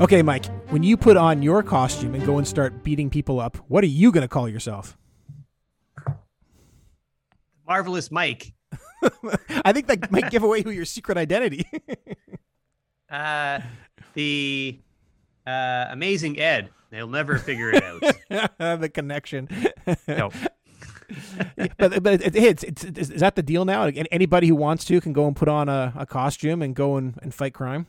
Okay, Mike, when you put on your costume and go and start beating people up, what are you going to call yourself? Marvelous Mike. I think that might give away who your secret identity. uh, the uh, amazing Ed. They'll never figure it out. the connection. no. But but it, it's, it's, it's, is that the deal now? Anybody who wants to can go and put on a, a costume and go and, and fight crime.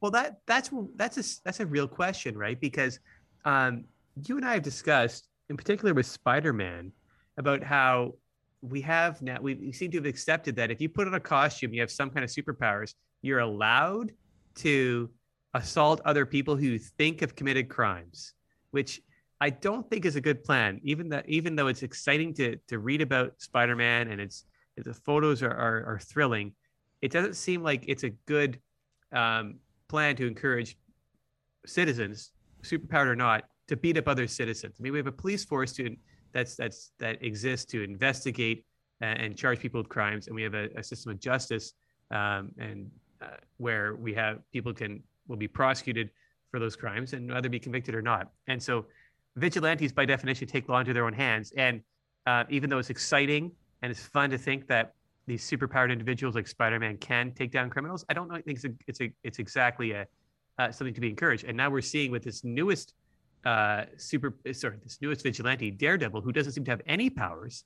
Well, that that's that's a that's a real question, right? Because um, you and I have discussed, in particular with Spider-Man, about how we have now we, we seem to have accepted that if you put on a costume, you have some kind of superpowers. You're allowed to assault other people who think have committed crimes, which I don't think is a good plan. Even that, even though it's exciting to to read about Spider-Man and it's the photos are, are, are thrilling, it doesn't seem like it's a good um, plan to encourage citizens, superpowered or not, to beat up other citizens. I mean, we have a police force to that's that's that exists to investigate and, and charge people with crimes, and we have a, a system of justice um, and uh, where we have people can will be prosecuted for those crimes and whether be convicted or not. And so, vigilantes by definition take law into their own hands. And uh, even though it's exciting and it's fun to think that these superpowered individuals like Spider-Man can take down criminals, I don't know, think it's a, it's a, it's exactly a uh, something to be encouraged. And now we're seeing with this newest uh, super sorry this newest vigilante Daredevil who doesn't seem to have any powers.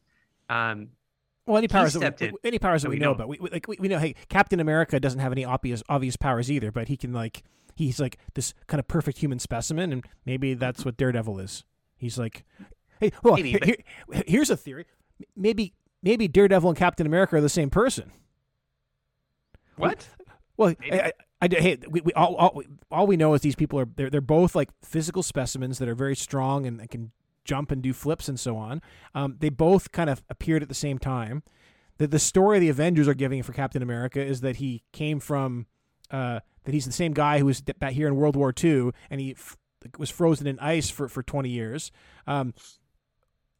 Um, well, any powers that we, any powers that we, we know about. We, we, like we, we know, hey, Captain America doesn't have any obvious obvious powers either, but he can like he's like this kind of perfect human specimen, and maybe that's what Daredevil is. He's like, hey, well, maybe, here, here, here's a theory. Maybe maybe Daredevil and Captain America are the same person. What? Well, I, I, hey, we, we all, all, all we know is these people are they're they're both like physical specimens that are very strong and, and can jump and do flips and so on. Um, they both kind of appeared at the same time. The the story the Avengers are giving for Captain America is that he came from uh, that he's the same guy who was back here in World War II and he f- was frozen in ice for for 20 years. Um,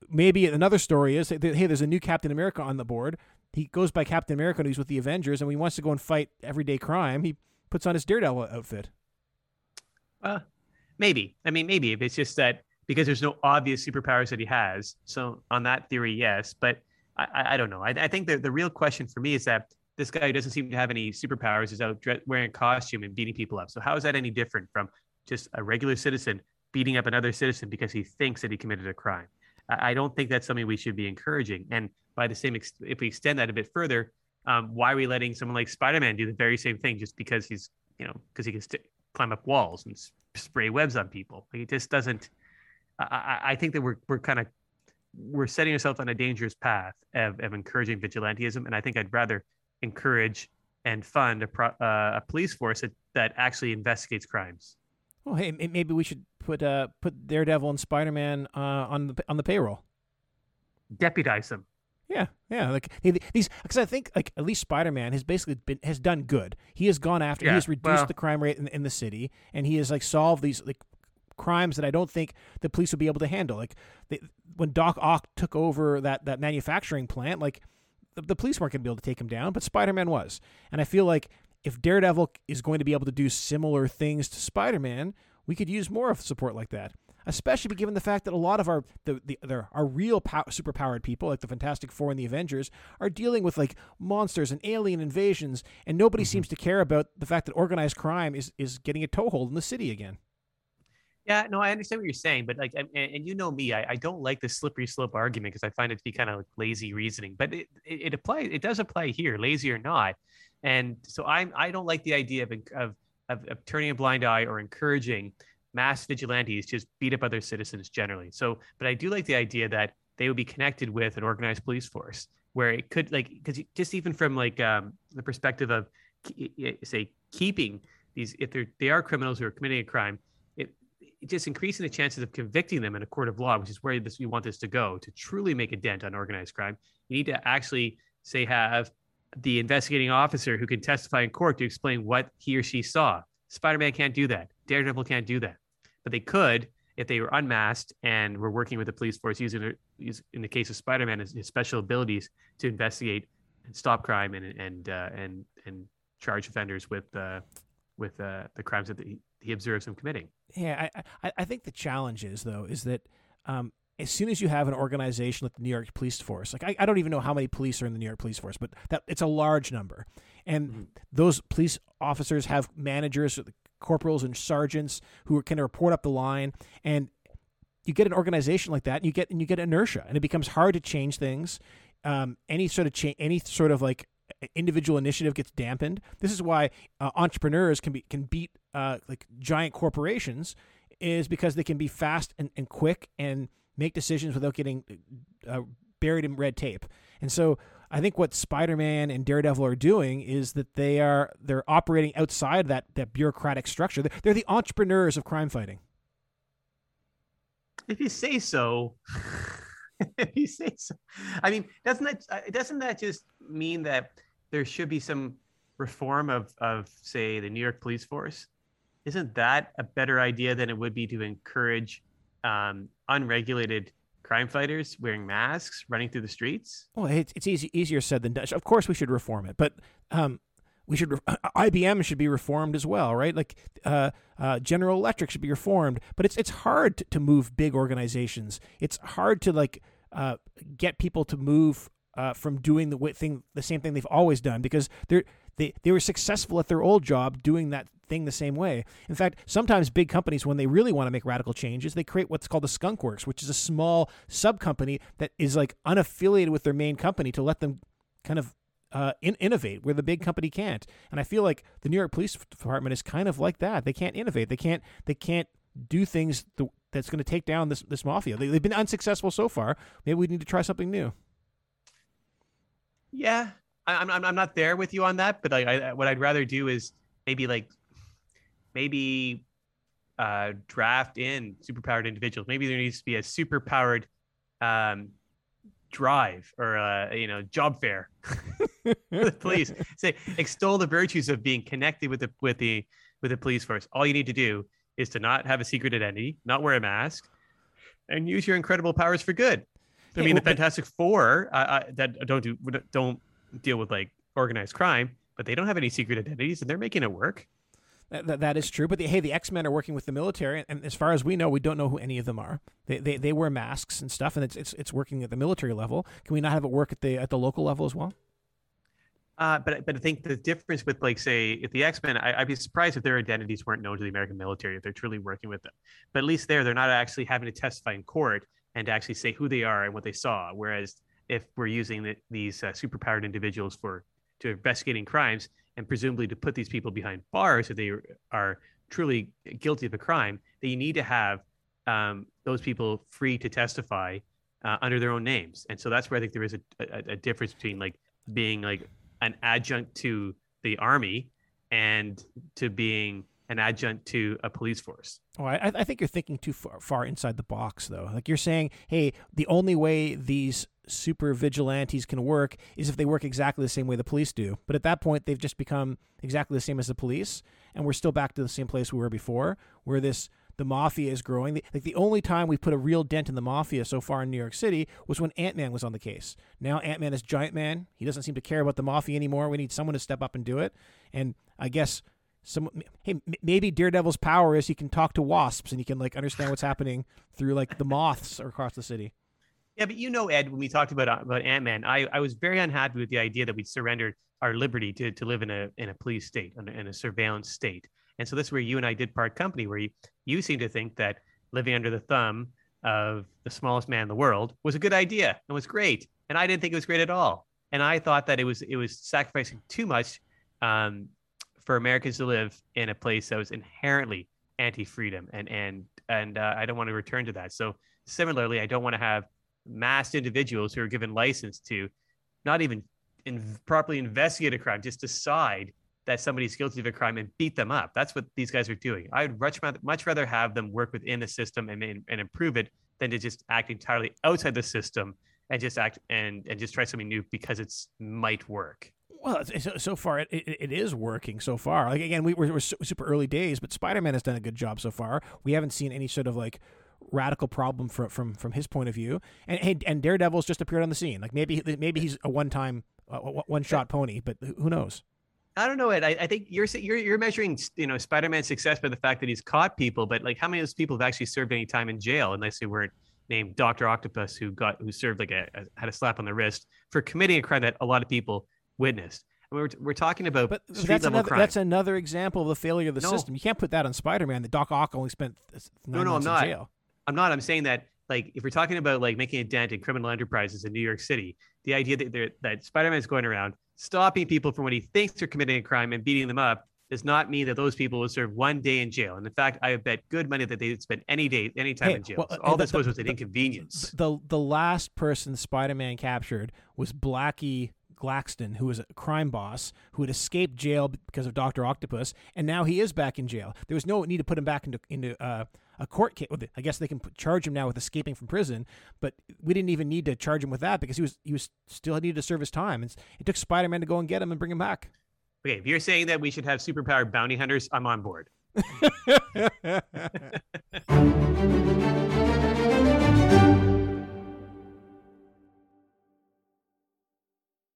maybe another story is that, hey, there's a new Captain America on the board. He goes by Captain America and he's with the Avengers, and when he wants to go and fight everyday crime, he puts on his Daredevil outfit. Uh, maybe. I mean, maybe if it's just that because there's no obvious superpowers that he has. So on that theory, yes. But I, I, I don't know. I, I think the, the real question for me is that this guy who doesn't seem to have any superpowers is out wearing a costume and beating people up. So how is that any different from just a regular citizen beating up another citizen because he thinks that he committed a crime? I don't think that's something we should be encouraging. And by the same, ex- if we extend that a bit further, um, why are we letting someone like Spider-Man do the very same thing just because he's, you know, because he can st- climb up walls and s- spray webs on people? Like, it just doesn't. I, I think that we're we're kind of we're setting ourselves on a dangerous path of, of encouraging vigilantism, and I think I'd rather encourage and fund a, pro, uh, a police force that, that actually investigates crimes. Well, hey, maybe we should put uh put Daredevil and Spider Man uh, on the on the payroll. Deputize them. Yeah, yeah. Like these, because I think like at least Spider Man has basically been has done good. He has gone after. Yeah, he has reduced well, the crime rate in, in the city, and he has like solved these like crimes that I don't think the police would be able to handle. Like they, when Doc Ock took over that that manufacturing plant, like the, the police weren't going to be able to take him down, but Spider Man was. And I feel like if Daredevil is going to be able to do similar things to Spider Man, we could use more of support like that especially given the fact that a lot of our the, the are real pow- superpowered people like the Fantastic Four and the Avengers are dealing with like monsters and alien invasions, and nobody mm-hmm. seems to care about the fact that organized crime is is getting a toehold in the city again. Yeah, no, I understand what you're saying, but like, and, and you know me, I, I don't like the slippery slope argument because I find it to be kind of like lazy reasoning. But it, it, it applies, it does apply here, lazy or not. And so I'm I don't like the idea of of of, of turning a blind eye or encouraging mass vigilantes just beat up other citizens generally. So, but I do like the idea that they would be connected with an organized police force where it could like because just even from like um, the perspective of say keeping these if they're they are criminals who are committing a crime just increasing the chances of convicting them in a court of law which is where this you want this to go to truly make a dent on organized crime. You need to actually say have the investigating officer who can testify in court to explain what he or she saw. Spider-man can't do that. Daredevil can't do that. But they could if they were unmasked and were working with the police force using their, in the case of Spider-Man, his, his special abilities to investigate and stop crime and and uh, and and charge offenders with uh, with uh, the crimes that he, he observes them committing. Yeah, I, I think the challenge is though is that um, as soon as you have an organization like the New York Police Force, like I, I, don't even know how many police are in the New York Police Force, but that it's a large number, and mm-hmm. those police officers have managers, corporals, and sergeants who can report up the line, and you get an organization like that, and you get and you get inertia, and it becomes hard to change things. Um, any sort of change, any sort of like individual initiative gets dampened. This is why uh, entrepreneurs can be can beat uh, like giant corporations, is because they can be fast and, and quick and make decisions without getting uh, buried in red tape. And so I think what Spider-Man and Daredevil are doing is that they are they're operating outside that that bureaucratic structure. They're, they're the entrepreneurs of crime fighting. If you say so. if you say so. I mean, doesn't that uh, doesn't that just mean that there should be some reform of of say the New York police force? Isn't that a better idea than it would be to encourage um, unregulated crime fighters wearing masks running through the streets? Well, it's, it's easy, easier said than done. Of course, we should reform it, but um, we should IBM should be reformed as well, right? Like uh, uh, General Electric should be reformed, but it's it's hard to, to move big organizations. It's hard to like uh, get people to move uh, from doing the thing, the same thing they've always done, because they're they they were successful at their old job doing that thing the same way. In fact, sometimes big companies, when they really want to make radical changes, they create what's called the skunk works, which is a small sub company that is like unaffiliated with their main company to let them kind of uh, in- innovate where the big company can't. And I feel like the New York Police Department is kind of like that. They can't innovate. They can't. They can't do things th- that's going to take down this this mafia. They, have been unsuccessful so far. Maybe we need to try something new. Yeah, I'm I'm, I'm not there with you on that. But like, I, what I'd rather do is maybe like maybe uh, draft in superpowered individuals. Maybe there needs to be a superpowered um, drive or uh, you know job fair. the police say extol the virtues of being connected with the with the with the police force. All you need to do is to not have a secret identity, not wear a mask, and use your incredible powers for good. I mean, the Fantastic Four uh, uh, that don't do don't deal with like organized crime, but they don't have any secret identities, and they're making it work. That, that is true. But the, hey, the X Men are working with the military, and as far as we know, we don't know who any of them are. They, they, they wear masks and stuff, and it's, it's it's working at the military level. Can we not have it work at the at the local level as well? Uh, but but I think the difference with like say if the X Men, I'd be surprised if their identities weren't known to the American military if they're truly working with them. But at least there, they're not actually having to testify in court and to actually say who they are and what they saw. Whereas if we're using the, these uh, superpowered individuals for to investigating crimes, and presumably to put these people behind bars if they are truly guilty of a crime, that you need to have um, those people free to testify uh, under their own names. And so that's where I think there is a, a, a, difference between like being like an adjunct to the army and to being an adjunct to a police force. Oh, I, I think you're thinking too far, far inside the box, though. Like you're saying, hey, the only way these super vigilantes can work is if they work exactly the same way the police do. But at that point, they've just become exactly the same as the police, and we're still back to the same place we were before, where this the mafia is growing. Like the only time we put a real dent in the mafia so far in New York City was when Ant Man was on the case. Now Ant Man is Giant Man. He doesn't seem to care about the mafia anymore. We need someone to step up and do it. And I guess some hey maybe Daredevil's power is he can talk to wasps and he can like understand what's happening through like the moths across the city. Yeah, but you know, Ed, when we talked about uh, about Ant Man, I, I was very unhappy with the idea that we'd surrendered our liberty to, to live in a in a police state, in a, in a surveillance state. And so this is where you and I did part company, where you, you seem to think that living under the thumb of the smallest man in the world was a good idea and was great. And I didn't think it was great at all. And I thought that it was it was sacrificing too much um, for Americans to live in a place that was inherently anti-freedom. And and and uh, I don't want to return to that. So similarly, I don't want to have masked individuals who are given license to not even in, properly investigate a crime, just decide that somebody's guilty of a crime and beat them up. That's what these guys are doing. I would much, much rather have them work within the system and, and improve it than to just act entirely outside the system and just act and, and just try something new because it's might work. Well, so, so far it, it, it is working so far. Like again, we, we're, we're super early days, but Spider Man has done a good job so far. We haven't seen any sort of like radical problem from from from his point of view. And and Daredevil's just appeared on the scene. Like maybe maybe he's a one time uh, one shot pony, but who knows? I don't know it. I, I think you're you're you're measuring you know Spider-Man's success by the fact that he's caught people, but like how many of those people have actually served any time in jail unless they weren't named Doctor Octopus who got who served like a, a, had a slap on the wrist for committing a crime that a lot of people witnessed. we're, we're talking about but that's another crime. that's another example of the failure of the no. system. You can't put that on Spider-Man. The Doc Ock only spent no no I'm not jail. I'm not. I'm saying that like if we're talking about like making a dent in criminal enterprises in New York City, the idea that that Spider-Man is going around stopping people from what he thinks they're committing a crime and beating them up does not mean that those people will serve one day in jail. And in fact, I bet good money that they'd spend any day, any time hey, in jail. Well, so all the, this was was an inconvenience. The the last person Spider-Man captured was Blackie Gaxton, who was a crime boss who had escaped jail because of Doctor Octopus, and now he is back in jail. There was no need to put him back into into uh, a court case. I guess they can put, charge him now with escaping from prison, but we didn't even need to charge him with that because he was he was still needed to serve his time. And it took Spider Man to go and get him and bring him back. Okay, if you're saying that we should have superpowered bounty hunters, I'm on board.